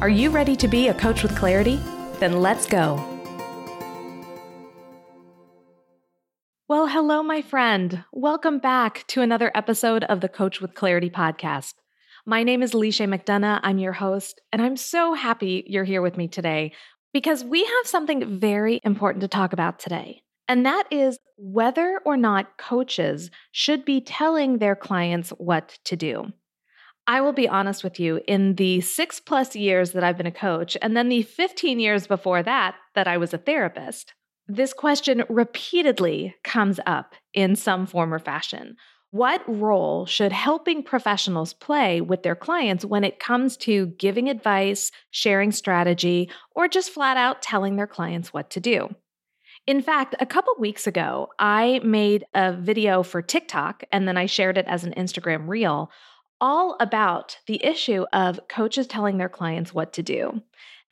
Are you ready to be a coach with clarity? Then let's go. Well, hello, my friend. Welcome back to another episode of the Coach with Clarity podcast. My name is Leisha McDonough. I'm your host, and I'm so happy you're here with me today because we have something very important to talk about today. And that is whether or not coaches should be telling their clients what to do. I will be honest with you, in the six plus years that I've been a coach, and then the 15 years before that, that I was a therapist, this question repeatedly comes up in some form or fashion. What role should helping professionals play with their clients when it comes to giving advice, sharing strategy, or just flat out telling their clients what to do? In fact, a couple weeks ago, I made a video for TikTok and then I shared it as an Instagram reel all about the issue of coaches telling their clients what to do.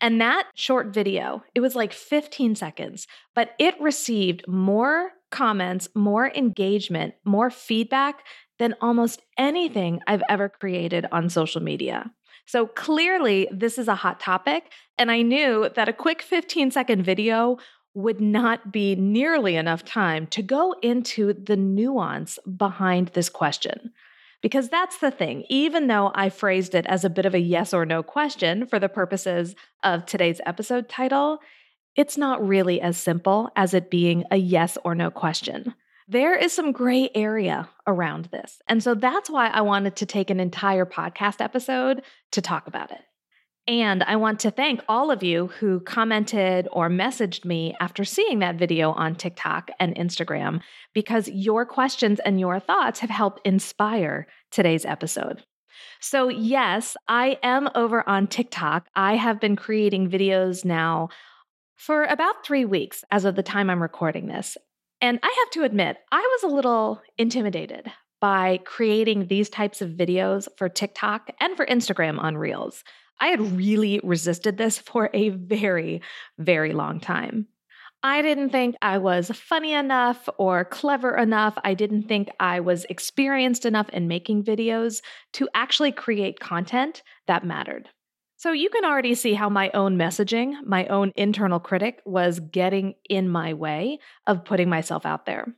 And that short video, it was like 15 seconds, but it received more comments, more engagement, more feedback than almost anything I've ever created on social media. So clearly, this is a hot topic. And I knew that a quick 15 second video would not be nearly enough time to go into the nuance behind this question. Because that's the thing, even though I phrased it as a bit of a yes or no question for the purposes of today's episode title, it's not really as simple as it being a yes or no question. There is some gray area around this. And so that's why I wanted to take an entire podcast episode to talk about it. And I want to thank all of you who commented or messaged me after seeing that video on TikTok and Instagram, because your questions and your thoughts have helped inspire today's episode. So, yes, I am over on TikTok. I have been creating videos now for about three weeks as of the time I'm recording this. And I have to admit, I was a little intimidated by creating these types of videos for TikTok and for Instagram on Reels. I had really resisted this for a very, very long time. I didn't think I was funny enough or clever enough. I didn't think I was experienced enough in making videos to actually create content that mattered. So you can already see how my own messaging, my own internal critic, was getting in my way of putting myself out there.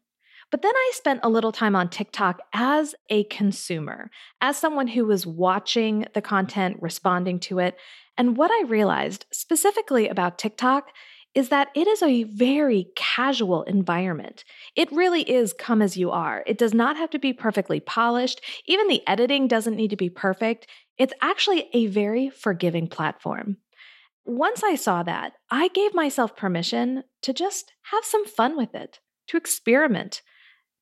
But then I spent a little time on TikTok as a consumer, as someone who was watching the content, responding to it. And what I realized specifically about TikTok is that it is a very casual environment. It really is come as you are. It does not have to be perfectly polished. Even the editing doesn't need to be perfect. It's actually a very forgiving platform. Once I saw that, I gave myself permission to just have some fun with it, to experiment.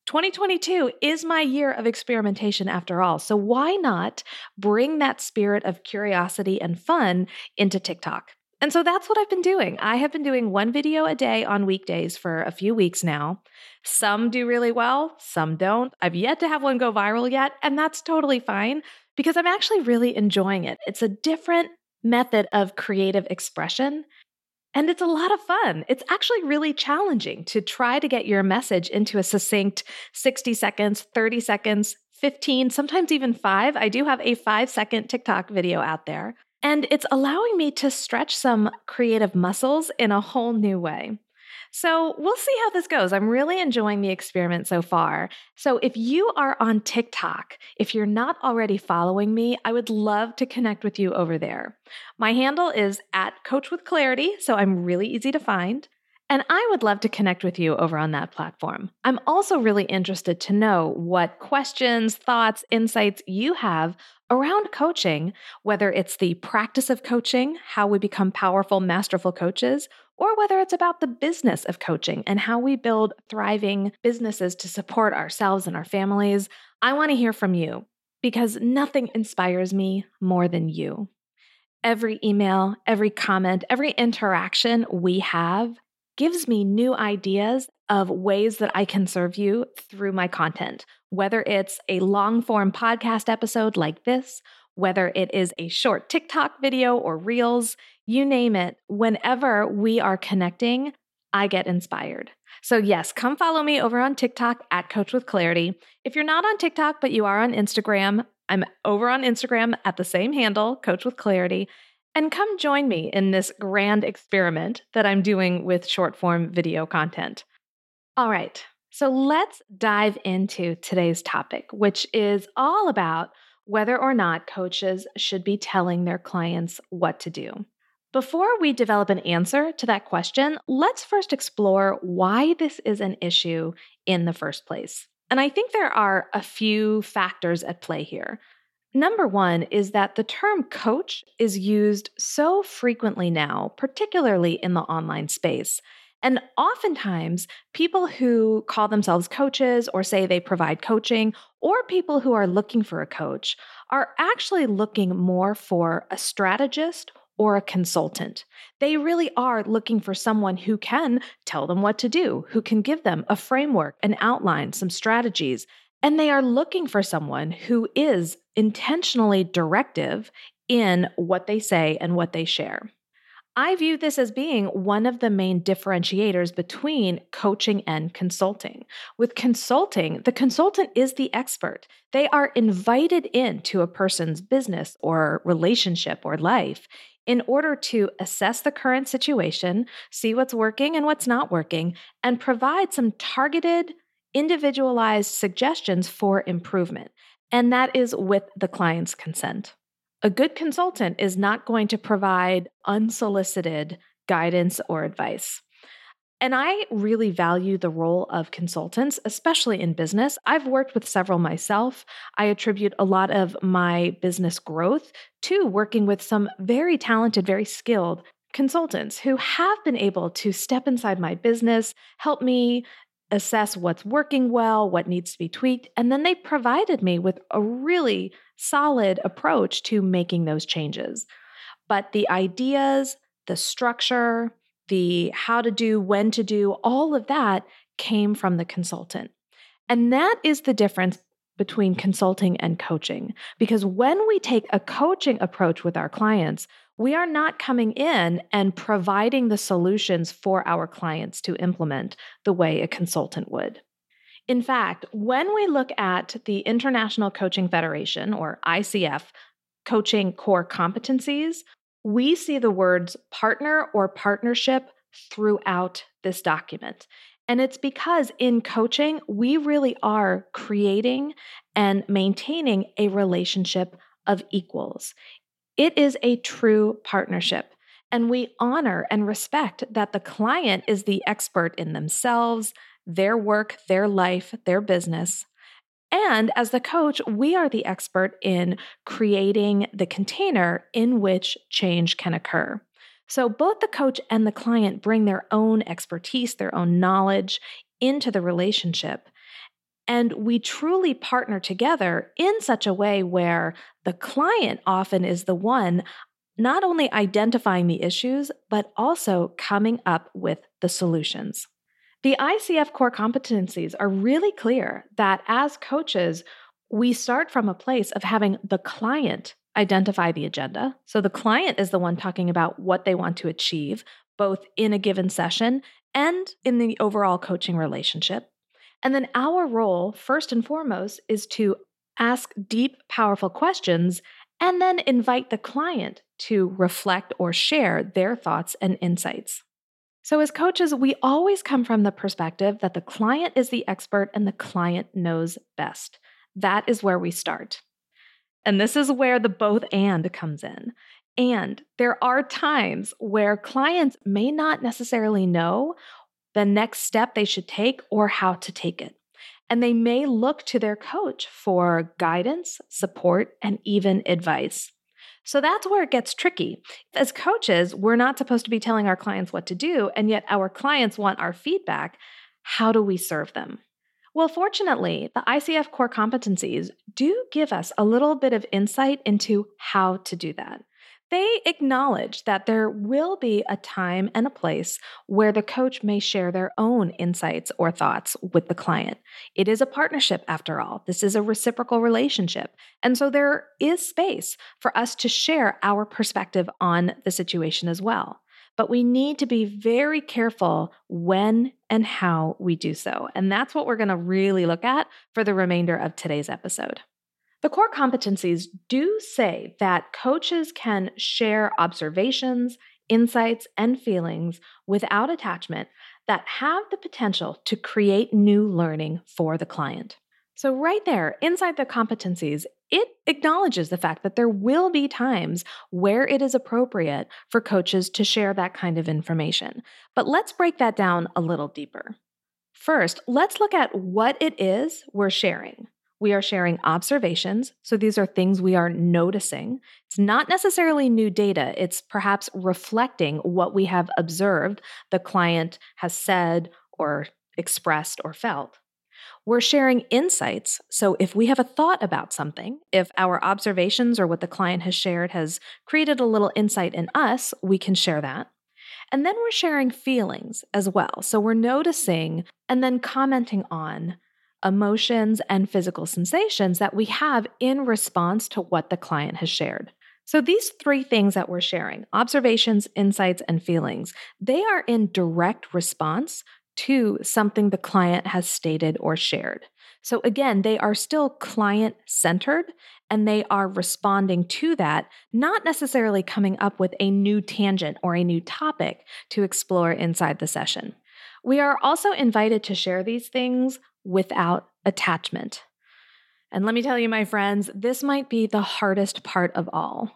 2022 is my year of experimentation after all. So why not bring that spirit of curiosity and fun into TikTok? And so that's what I've been doing. I have been doing one video a day on weekdays for a few weeks now. Some do really well, some don't. I've yet to have one go viral yet, and that's totally fine because I'm actually really enjoying it. It's a different method of creative expression. And it's a lot of fun. It's actually really challenging to try to get your message into a succinct 60 seconds, 30 seconds, 15, sometimes even five. I do have a five second TikTok video out there. And it's allowing me to stretch some creative muscles in a whole new way. So we'll see how this goes. I'm really enjoying the experiment so far. So if you are on TikTok, if you're not already following me, I would love to connect with you over there. My handle is at Coach with Clarity, so I'm really easy to find. And I would love to connect with you over on that platform. I'm also really interested to know what questions, thoughts, insights you have around coaching, whether it's the practice of coaching, how we become powerful, masterful coaches, or whether it's about the business of coaching and how we build thriving businesses to support ourselves and our families. I want to hear from you because nothing inspires me more than you. Every email, every comment, every interaction we have gives me new ideas of ways that I can serve you through my content, whether it's a long form podcast episode like this, whether it is a short TikTok video or reels, you name it. Whenever we are connecting, I get inspired. So, yes, come follow me over on TikTok at Coach with Clarity. If you're not on TikTok, but you are on Instagram, I'm over on Instagram at the same handle, Coach with Clarity. And come join me in this grand experiment that I'm doing with short form video content. All right, so let's dive into today's topic, which is all about whether or not coaches should be telling their clients what to do. Before we develop an answer to that question, let's first explore why this is an issue in the first place. And I think there are a few factors at play here. Number one is that the term coach is used so frequently now, particularly in the online space. And oftentimes, people who call themselves coaches or say they provide coaching, or people who are looking for a coach, are actually looking more for a strategist or a consultant. They really are looking for someone who can tell them what to do, who can give them a framework, an outline, some strategies. And they are looking for someone who is intentionally directive in what they say and what they share. I view this as being one of the main differentiators between coaching and consulting. With consulting, the consultant is the expert. They are invited into a person's business or relationship or life in order to assess the current situation, see what's working and what's not working, and provide some targeted, individualized suggestions for improvement. And that is with the client's consent. A good consultant is not going to provide unsolicited guidance or advice. And I really value the role of consultants, especially in business. I've worked with several myself. I attribute a lot of my business growth to working with some very talented, very skilled consultants who have been able to step inside my business, help me assess what's working well, what needs to be tweaked, and then they provided me with a really solid approach to making those changes. But the ideas, the structure, the how to do, when to do, all of that came from the consultant. And that is the difference between consulting and coaching. Because when we take a coaching approach with our clients, we are not coming in and providing the solutions for our clients to implement the way a consultant would. In fact, when we look at the International Coaching Federation, or ICF, coaching core competencies, we see the words partner or partnership throughout this document. And it's because in coaching, we really are creating and maintaining a relationship of equals. It is a true partnership. And we honor and respect that the client is the expert in themselves, their work, their life, their business. And as the coach, we are the expert in creating the container in which change can occur. So both the coach and the client bring their own expertise, their own knowledge into the relationship. And we truly partner together in such a way where the client often is the one not only identifying the issues, but also coming up with the solutions. The ICF core competencies are really clear that as coaches, we start from a place of having the client identify the agenda. So the client is the one talking about what they want to achieve, both in a given session and in the overall coaching relationship. And then our role, first and foremost, is to ask deep, powerful questions and then invite the client to reflect or share their thoughts and insights. So, as coaches, we always come from the perspective that the client is the expert and the client knows best. That is where we start. And this is where the both and comes in. And there are times where clients may not necessarily know the next step they should take or how to take it. And they may look to their coach for guidance, support, and even advice. So that's where it gets tricky. As coaches, we're not supposed to be telling our clients what to do, and yet our clients want our feedback. How do we serve them? Well, fortunately, the ICF core competencies do give us a little bit of insight into how to do that. They acknowledge that there will be a time and a place where the coach may share their own insights or thoughts with the client. It is a partnership, after all. This is a reciprocal relationship. And so there is space for us to share our perspective on the situation as well. But we need to be very careful when and how we do so. And that's what we're going to really look at for the remainder of today's episode. The core competencies do say that coaches can share observations, insights, and feelings without attachment that have the potential to create new learning for the client. So, right there, inside the competencies, it acknowledges the fact that there will be times where it is appropriate for coaches to share that kind of information. But let's break that down a little deeper. First, let's look at what it is we're sharing. We are sharing observations. So these are things we are noticing. It's not necessarily new data, it's perhaps reflecting what we have observed the client has said or expressed or felt. We're sharing insights. So if we have a thought about something, if our observations or what the client has shared has created a little insight in us, we can share that. And then we're sharing feelings as well. So we're noticing and then commenting on emotions, and physical sensations that we have in response to what the client has shared. So, these three things that we're sharing observations, insights, and feelings they are in direct response to something the client has stated or shared. So, again, they are still client centered and they are responding to that, not necessarily coming up with a new tangent or a new topic to explore inside the session. We are also invited to share these things without attachment. And let me tell you, my friends, this might be the hardest part of all.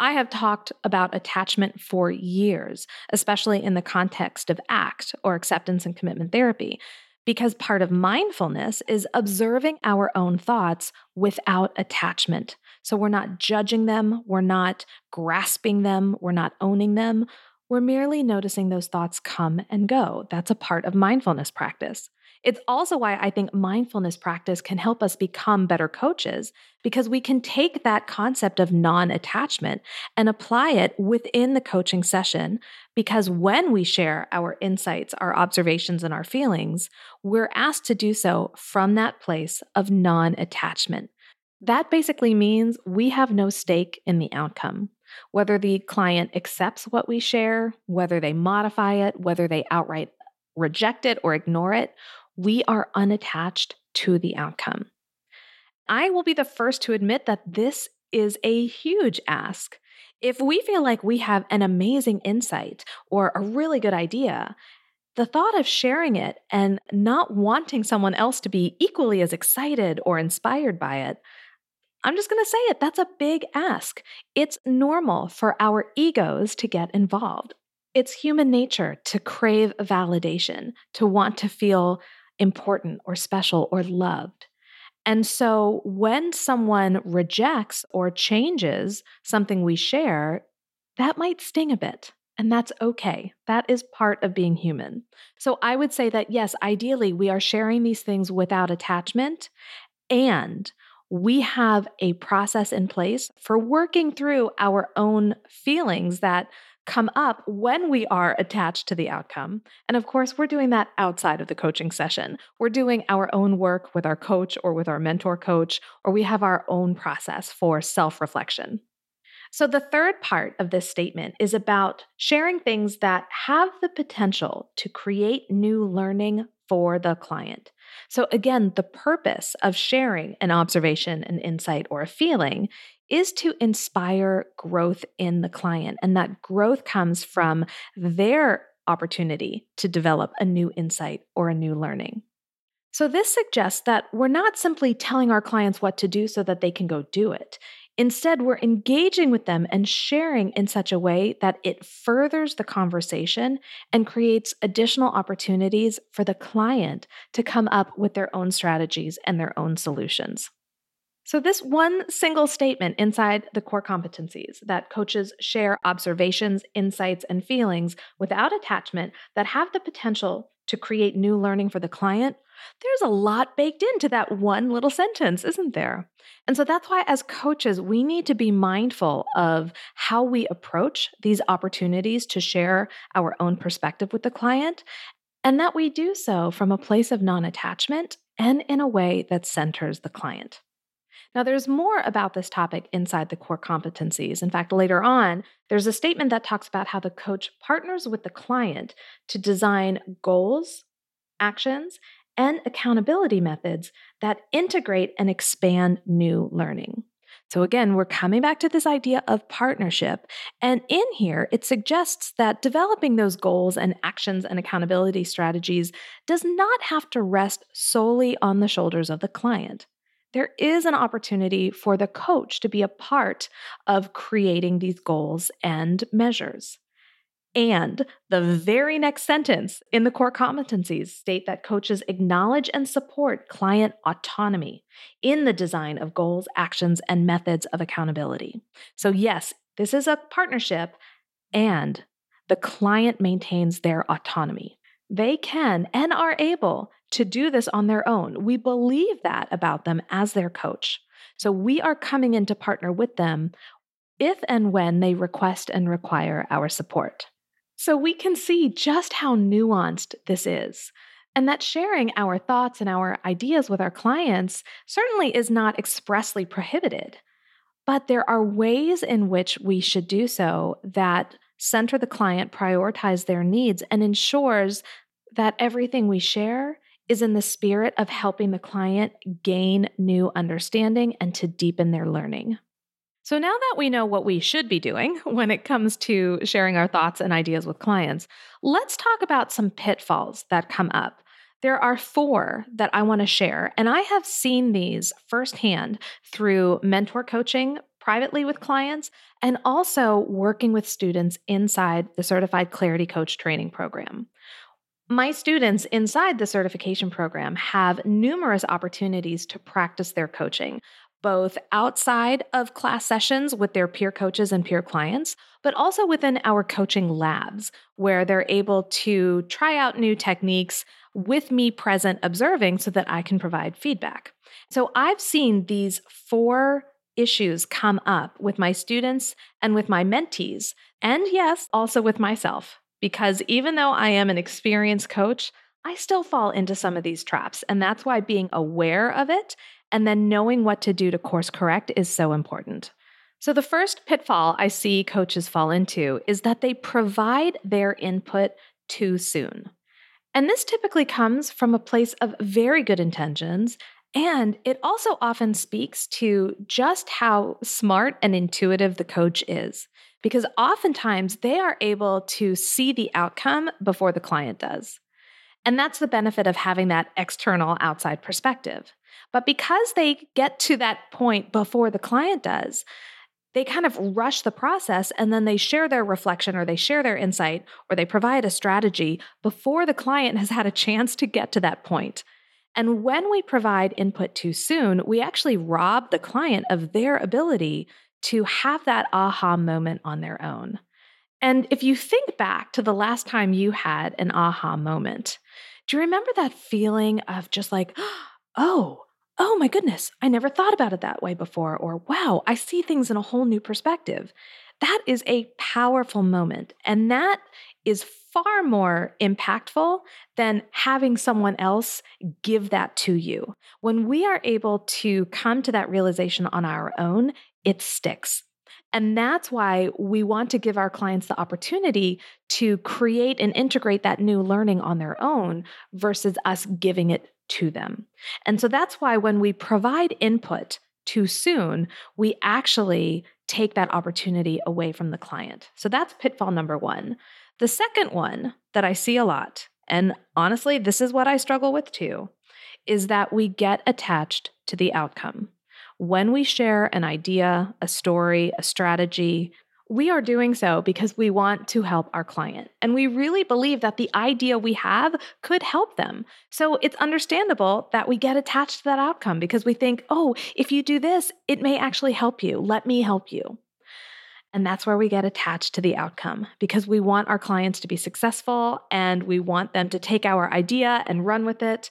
I have talked about attachment for years, especially in the context of ACT or acceptance and commitment therapy, because part of mindfulness is observing our own thoughts without attachment. So we're not judging them, we're not grasping them, we're not owning them. We're merely noticing those thoughts come and go. That's a part of mindfulness practice. It's also why I think mindfulness practice can help us become better coaches because we can take that concept of non attachment and apply it within the coaching session. Because when we share our insights, our observations, and our feelings, we're asked to do so from that place of non attachment. That basically means we have no stake in the outcome. Whether the client accepts what we share, whether they modify it, whether they outright reject it or ignore it, we are unattached to the outcome. I will be the first to admit that this is a huge ask. If we feel like we have an amazing insight or a really good idea, the thought of sharing it and not wanting someone else to be equally as excited or inspired by it, I'm just going to say it, that's a big ask. It's normal for our egos to get involved. It's human nature to crave validation, to want to feel important or special or loved. And so when someone rejects or changes something we share, that might sting a bit. And that's okay. That is part of being human. So I would say that yes, ideally, we are sharing these things without attachment and we have a process in place for working through our own feelings that come up when we are attached to the outcome. And of course, we're doing that outside of the coaching session. We're doing our own work with our coach or with our mentor coach, or we have our own process for self reflection. So, the third part of this statement is about sharing things that have the potential to create new learning for the client. So, again, the purpose of sharing an observation, an insight, or a feeling is to inspire growth in the client. And that growth comes from their opportunity to develop a new insight or a new learning. So, this suggests that we're not simply telling our clients what to do so that they can go do it. Instead, we're engaging with them and sharing in such a way that it furthers the conversation and creates additional opportunities for the client to come up with their own strategies and their own solutions. So, this one single statement inside the core competencies that coaches share observations, insights, and feelings without attachment that have the potential to create new learning for the client, there's a lot baked into that one little sentence, isn't there? And so that's why, as coaches, we need to be mindful of how we approach these opportunities to share our own perspective with the client, and that we do so from a place of non attachment and in a way that centers the client. Now, there's more about this topic inside the core competencies. In fact, later on, there's a statement that talks about how the coach partners with the client to design goals, actions, and accountability methods that integrate and expand new learning. So, again, we're coming back to this idea of partnership. And in here, it suggests that developing those goals and actions and accountability strategies does not have to rest solely on the shoulders of the client. There is an opportunity for the coach to be a part of creating these goals and measures. And the very next sentence in the core competencies state that coaches acknowledge and support client autonomy in the design of goals, actions, and methods of accountability. So, yes, this is a partnership, and the client maintains their autonomy. They can and are able to do this on their own. We believe that about them as their coach. So, we are coming in to partner with them if and when they request and require our support. So we can see just how nuanced this is. And that sharing our thoughts and our ideas with our clients certainly is not expressly prohibited. But there are ways in which we should do so that center the client, prioritize their needs, and ensures that everything we share is in the spirit of helping the client gain new understanding and to deepen their learning. So now that we know what we should be doing when it comes to sharing our thoughts and ideas with clients, let's talk about some pitfalls that come up. There are four that I want to share, and I have seen these firsthand through mentor coaching privately with clients and also working with students inside the Certified Clarity Coach training program. My students inside the certification program have numerous opportunities to practice their coaching, both outside of class sessions with their peer coaches and peer clients, but also within our coaching labs, where they're able to try out new techniques with me present observing so that I can provide feedback. So I've seen these four issues come up with my students and with my mentees, and yes, also with myself. Because even though I am an experienced coach, I still fall into some of these traps. And that's why being aware of it and then knowing what to do to course correct is so important. So, the first pitfall I see coaches fall into is that they provide their input too soon. And this typically comes from a place of very good intentions. And it also often speaks to just how smart and intuitive the coach is, because oftentimes they are able to see the outcome before the client does. And that's the benefit of having that external outside perspective. But because they get to that point before the client does, they kind of rush the process and then they share their reflection or they share their insight or they provide a strategy before the client has had a chance to get to that point. And when we provide input too soon, we actually rob the client of their ability to have that aha moment on their own. And if you think back to the last time you had an aha moment, do you remember that feeling of just like, oh, oh my goodness, I never thought about it that way before, or wow, I see things in a whole new perspective. That is a powerful moment. And that is far more impactful than having someone else give that to you. When we are able to come to that realization on our own, it sticks. And that's why we want to give our clients the opportunity to create and integrate that new learning on their own versus us giving it to them. And so that's why when we provide input too soon, we actually take that opportunity away from the client. So that's pitfall number one. The second one that I see a lot, and honestly, this is what I struggle with too, is that we get attached to the outcome. When we share an idea, a story, a strategy, we are doing so because we want to help our client. And we really believe that the idea we have could help them. So it's understandable that we get attached to that outcome because we think, oh, if you do this, it may actually help you. Let me help you. And that's where we get attached to the outcome because we want our clients to be successful and we want them to take our idea and run with it.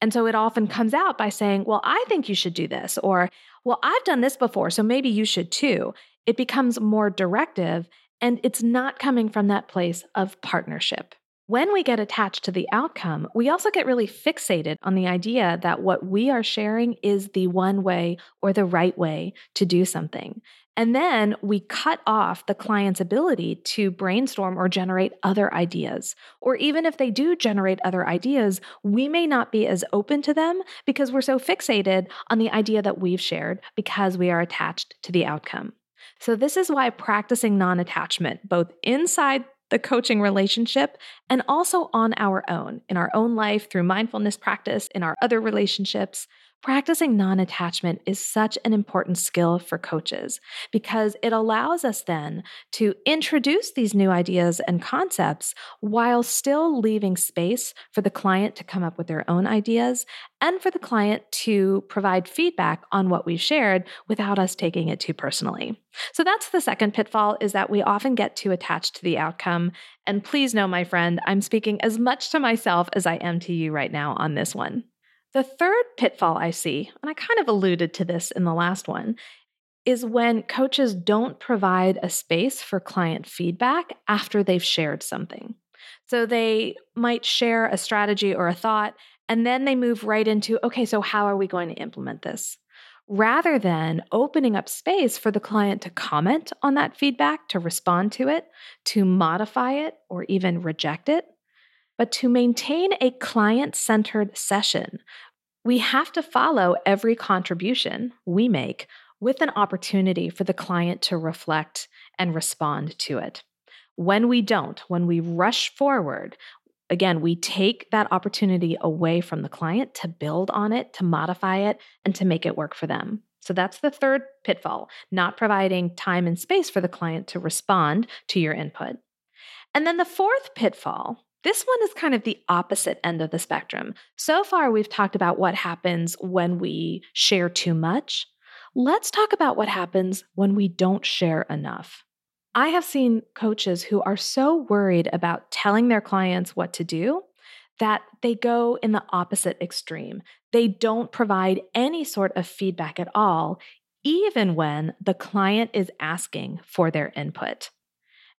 And so it often comes out by saying, Well, I think you should do this, or Well, I've done this before, so maybe you should too. It becomes more directive and it's not coming from that place of partnership. When we get attached to the outcome, we also get really fixated on the idea that what we are sharing is the one way or the right way to do something. And then we cut off the client's ability to brainstorm or generate other ideas. Or even if they do generate other ideas, we may not be as open to them because we're so fixated on the idea that we've shared because we are attached to the outcome. So, this is why practicing non attachment, both inside the coaching relationship and also on our own, in our own life, through mindfulness practice, in our other relationships. Practicing non attachment is such an important skill for coaches because it allows us then to introduce these new ideas and concepts while still leaving space for the client to come up with their own ideas and for the client to provide feedback on what we've shared without us taking it too personally. So that's the second pitfall is that we often get too attached to the outcome. And please know, my friend, I'm speaking as much to myself as I am to you right now on this one. The third pitfall I see, and I kind of alluded to this in the last one, is when coaches don't provide a space for client feedback after they've shared something. So they might share a strategy or a thought, and then they move right into, okay, so how are we going to implement this? Rather than opening up space for the client to comment on that feedback, to respond to it, to modify it, or even reject it, but to maintain a client centered session, we have to follow every contribution we make with an opportunity for the client to reflect and respond to it. When we don't, when we rush forward, again, we take that opportunity away from the client to build on it, to modify it, and to make it work for them. So that's the third pitfall, not providing time and space for the client to respond to your input. And then the fourth pitfall this one is kind of the opposite end of the spectrum. So far, we've talked about what happens when we share too much. Let's talk about what happens when we don't share enough. I have seen coaches who are so worried about telling their clients what to do that they go in the opposite extreme. They don't provide any sort of feedback at all, even when the client is asking for their input.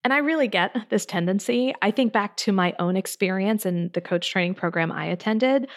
And I really get this tendency. I think back to my own experience in the coach training program I attended.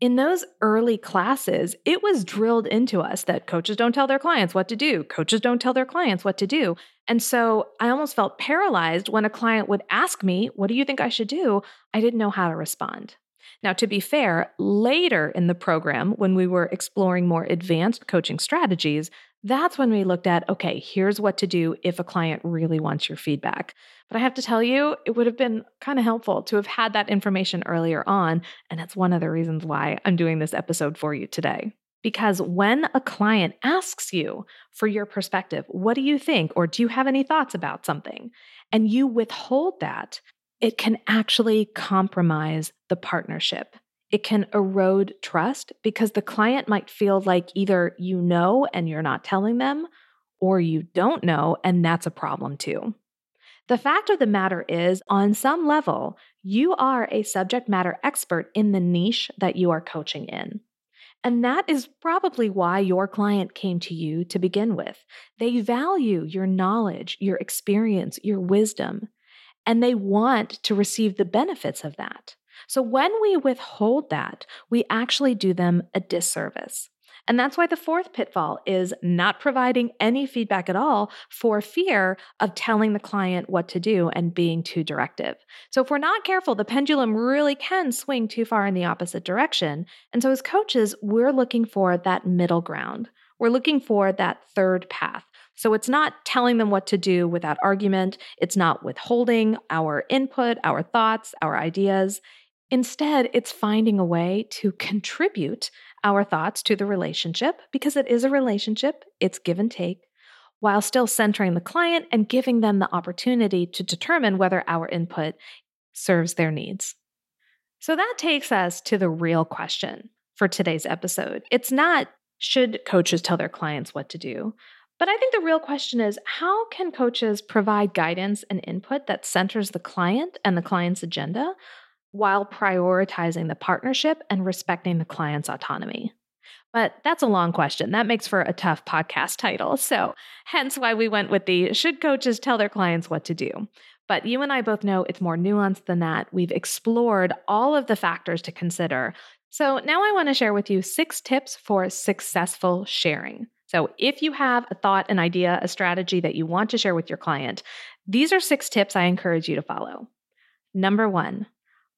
In those early classes, it was drilled into us that coaches don't tell their clients what to do. Coaches don't tell their clients what to do. And so I almost felt paralyzed when a client would ask me, What do you think I should do? I didn't know how to respond. Now, to be fair, later in the program, when we were exploring more advanced coaching strategies, that's when we looked at okay, here's what to do if a client really wants your feedback. But I have to tell you, it would have been kind of helpful to have had that information earlier on. And that's one of the reasons why I'm doing this episode for you today. Because when a client asks you for your perspective, what do you think? Or do you have any thoughts about something? And you withhold that, it can actually compromise the partnership. It can erode trust because the client might feel like either you know and you're not telling them, or you don't know, and that's a problem too. The fact of the matter is, on some level, you are a subject matter expert in the niche that you are coaching in. And that is probably why your client came to you to begin with. They value your knowledge, your experience, your wisdom, and they want to receive the benefits of that. So when we withhold that, we actually do them a disservice. And that's why the fourth pitfall is not providing any feedback at all for fear of telling the client what to do and being too directive. So, if we're not careful, the pendulum really can swing too far in the opposite direction. And so, as coaches, we're looking for that middle ground. We're looking for that third path. So, it's not telling them what to do without argument, it's not withholding our input, our thoughts, our ideas. Instead, it's finding a way to contribute our thoughts to the relationship because it is a relationship, it's give and take, while still centering the client and giving them the opportunity to determine whether our input serves their needs. So that takes us to the real question for today's episode. It's not should coaches tell their clients what to do, But I think the real question is how can coaches provide guidance and input that centers the client and the client's agenda while prioritizing the partnership and respecting the client's autonomy? But that's a long question. That makes for a tough podcast title. So, hence why we went with the Should Coaches Tell Their Clients What to Do? But you and I both know it's more nuanced than that. We've explored all of the factors to consider. So, now I want to share with you six tips for successful sharing. So, if you have a thought, an idea, a strategy that you want to share with your client, these are six tips I encourage you to follow. Number one,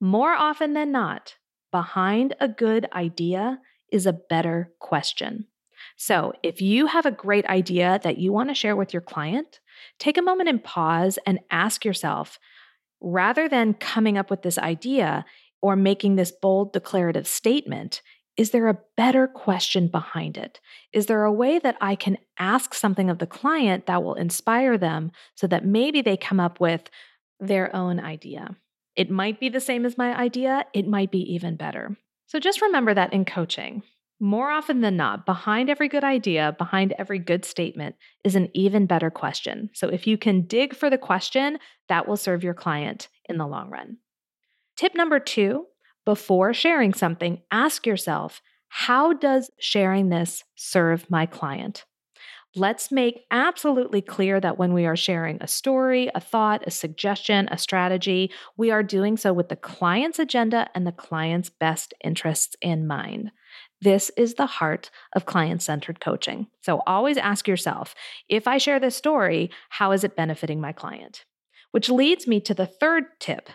more often than not, behind a good idea is a better question. So, if you have a great idea that you want to share with your client, take a moment and pause and ask yourself rather than coming up with this idea or making this bold declarative statement, is there a better question behind it? Is there a way that I can ask something of the client that will inspire them so that maybe they come up with their own idea? It might be the same as my idea, it might be even better. So just remember that in coaching. More often than not, behind every good idea, behind every good statement is an even better question. So if you can dig for the question, that will serve your client in the long run. Tip number two before sharing something, ask yourself, how does sharing this serve my client? Let's make absolutely clear that when we are sharing a story, a thought, a suggestion, a strategy, we are doing so with the client's agenda and the client's best interests in mind. This is the heart of client centered coaching. So always ask yourself if I share this story, how is it benefiting my client? Which leads me to the third tip.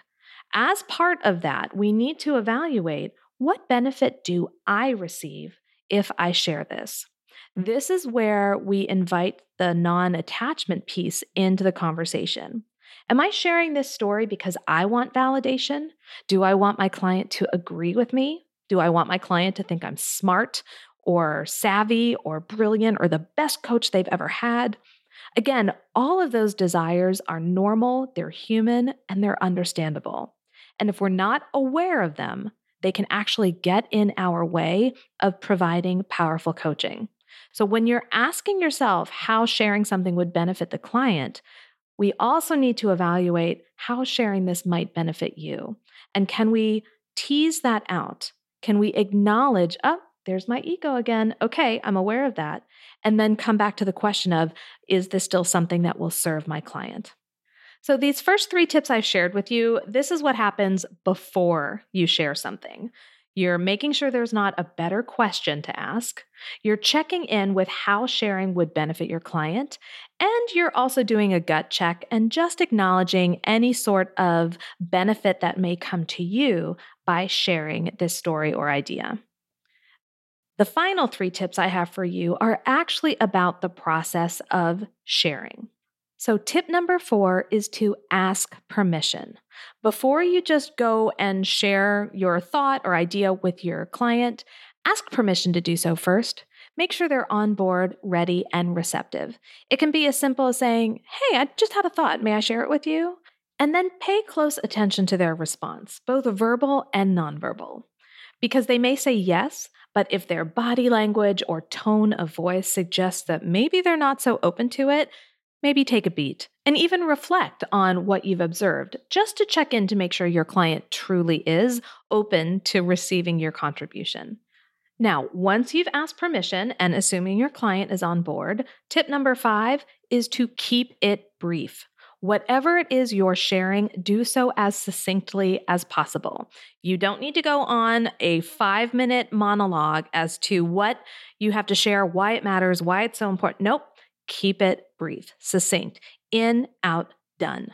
As part of that, we need to evaluate what benefit do I receive if I share this? This is where we invite the non attachment piece into the conversation. Am I sharing this story because I want validation? Do I want my client to agree with me? Do I want my client to think I'm smart or savvy or brilliant or the best coach they've ever had? Again, all of those desires are normal, they're human, and they're understandable. And if we're not aware of them, they can actually get in our way of providing powerful coaching. So, when you're asking yourself how sharing something would benefit the client, we also need to evaluate how sharing this might benefit you. And can we tease that out? Can we acknowledge, oh, there's my ego again. Okay, I'm aware of that. And then come back to the question of, is this still something that will serve my client? So, these first three tips I've shared with you, this is what happens before you share something. You're making sure there's not a better question to ask. You're checking in with how sharing would benefit your client. And you're also doing a gut check and just acknowledging any sort of benefit that may come to you by sharing this story or idea. The final three tips I have for you are actually about the process of sharing. So, tip number four is to ask permission. Before you just go and share your thought or idea with your client, ask permission to do so first. Make sure they're on board, ready, and receptive. It can be as simple as saying, Hey, I just had a thought. May I share it with you? And then pay close attention to their response, both verbal and nonverbal. Because they may say yes, but if their body language or tone of voice suggests that maybe they're not so open to it, maybe take a beat and even reflect on what you've observed just to check in to make sure your client truly is open to receiving your contribution. Now, once you've asked permission and assuming your client is on board, tip number five is to keep it brief. Whatever it is you're sharing, do so as succinctly as possible. You don't need to go on a five minute monologue as to what you have to share, why it matters, why it's so important. Nope. Keep it brief, succinct, in, out, done.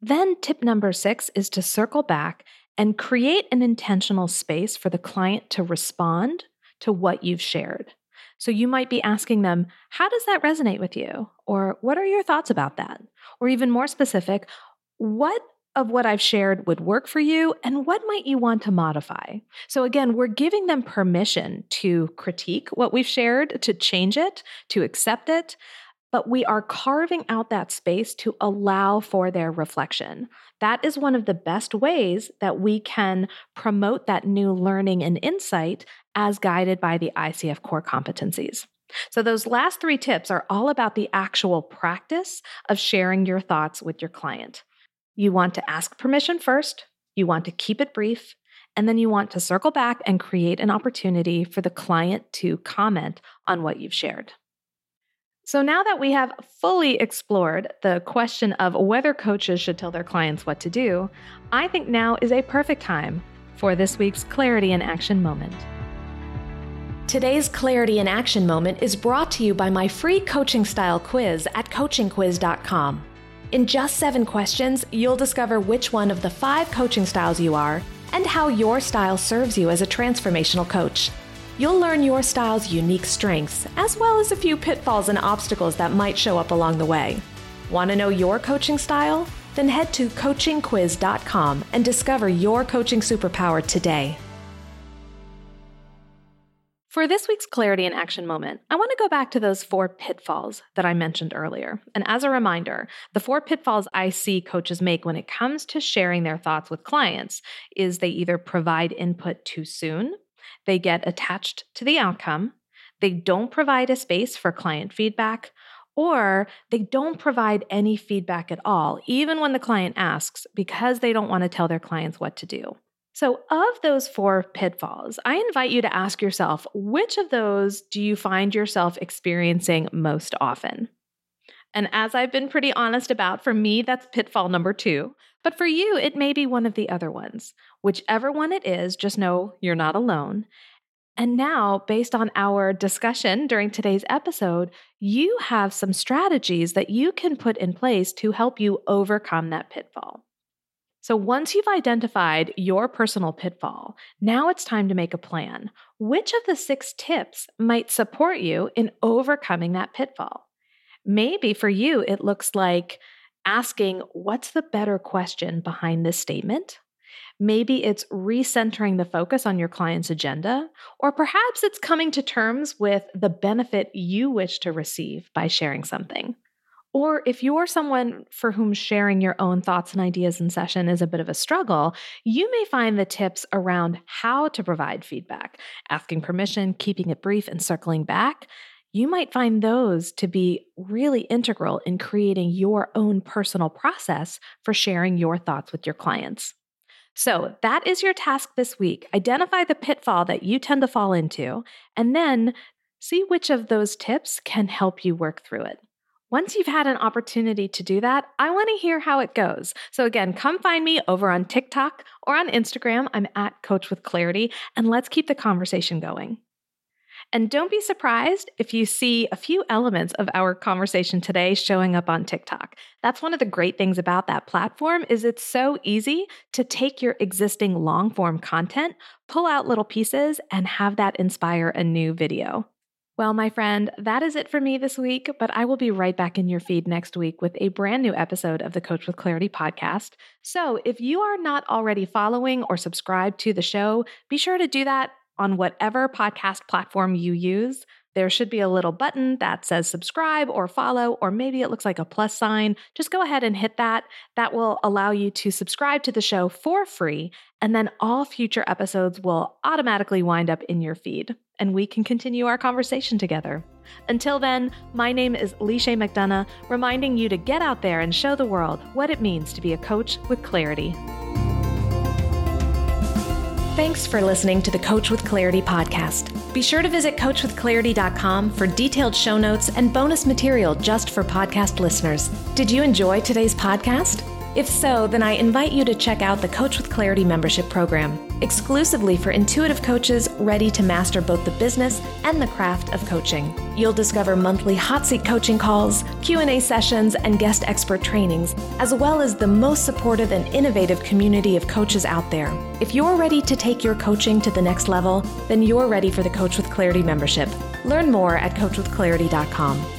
Then, tip number six is to circle back and create an intentional space for the client to respond to what you've shared. So you might be asking them, How does that resonate with you? Or what are your thoughts about that? Or even more specific, what of what I've shared would work for you and what might you want to modify? So, again, we're giving them permission to critique what we've shared, to change it, to accept it, but we are carving out that space to allow for their reflection. That is one of the best ways that we can promote that new learning and insight as guided by the ICF core competencies. So, those last three tips are all about the actual practice of sharing your thoughts with your client. You want to ask permission first, you want to keep it brief, and then you want to circle back and create an opportunity for the client to comment on what you've shared. So, now that we have fully explored the question of whether coaches should tell their clients what to do, I think now is a perfect time for this week's Clarity in Action moment. Today's Clarity in Action moment is brought to you by my free coaching style quiz at coachingquiz.com. In just seven questions, you'll discover which one of the five coaching styles you are and how your style serves you as a transformational coach. You'll learn your style's unique strengths, as well as a few pitfalls and obstacles that might show up along the way. Want to know your coaching style? Then head to coachingquiz.com and discover your coaching superpower today. For this week's Clarity in Action moment, I want to go back to those four pitfalls that I mentioned earlier. And as a reminder, the four pitfalls I see coaches make when it comes to sharing their thoughts with clients is they either provide input too soon, they get attached to the outcome, they don't provide a space for client feedback, or they don't provide any feedback at all, even when the client asks, because they don't want to tell their clients what to do. So, of those four pitfalls, I invite you to ask yourself which of those do you find yourself experiencing most often? And as I've been pretty honest about, for me, that's pitfall number two. But for you, it may be one of the other ones. Whichever one it is, just know you're not alone. And now, based on our discussion during today's episode, you have some strategies that you can put in place to help you overcome that pitfall. So once you've identified your personal pitfall, now it's time to make a plan. Which of the six tips might support you in overcoming that pitfall? Maybe for you, it looks like asking, What's the better question behind this statement? Maybe it's recentering the focus on your client's agenda, or perhaps it's coming to terms with the benefit you wish to receive by sharing something. Or if you're someone for whom sharing your own thoughts and ideas in session is a bit of a struggle, you may find the tips around how to provide feedback, asking permission, keeping it brief, and circling back. You might find those to be really integral in creating your own personal process for sharing your thoughts with your clients. So, that is your task this week. Identify the pitfall that you tend to fall into, and then see which of those tips can help you work through it. Once you've had an opportunity to do that, I want to hear how it goes. So, again, come find me over on TikTok or on Instagram. I'm at Coach with Clarity, and let's keep the conversation going. And don't be surprised if you see a few elements of our conversation today showing up on TikTok. That's one of the great things about that platform is it's so easy to take your existing long form content, pull out little pieces and have that inspire a new video. Well, my friend, that is it for me this week, but I will be right back in your feed next week with a brand new episode of the Coach with Clarity podcast. So if you are not already following or subscribed to the show, be sure to do that on whatever podcast platform you use. There should be a little button that says subscribe or follow, or maybe it looks like a plus sign. Just go ahead and hit that. That will allow you to subscribe to the show for free, and then all future episodes will automatically wind up in your feed, and we can continue our conversation together. Until then, my name is Lisha McDonough, reminding you to get out there and show the world what it means to be a coach with clarity. Thanks for listening to the Coach with Clarity podcast. Be sure to visit coachwithclarity.com for detailed show notes and bonus material just for podcast listeners. Did you enjoy today's podcast? If so, then I invite you to check out the Coach with Clarity membership program, exclusively for intuitive coaches ready to master both the business and the craft of coaching. You'll discover monthly hot seat coaching calls, Q&A sessions, and guest expert trainings, as well as the most supportive and innovative community of coaches out there. If you're ready to take your coaching to the next level, then you're ready for the Coach with Clarity membership. Learn more at coachwithclarity.com.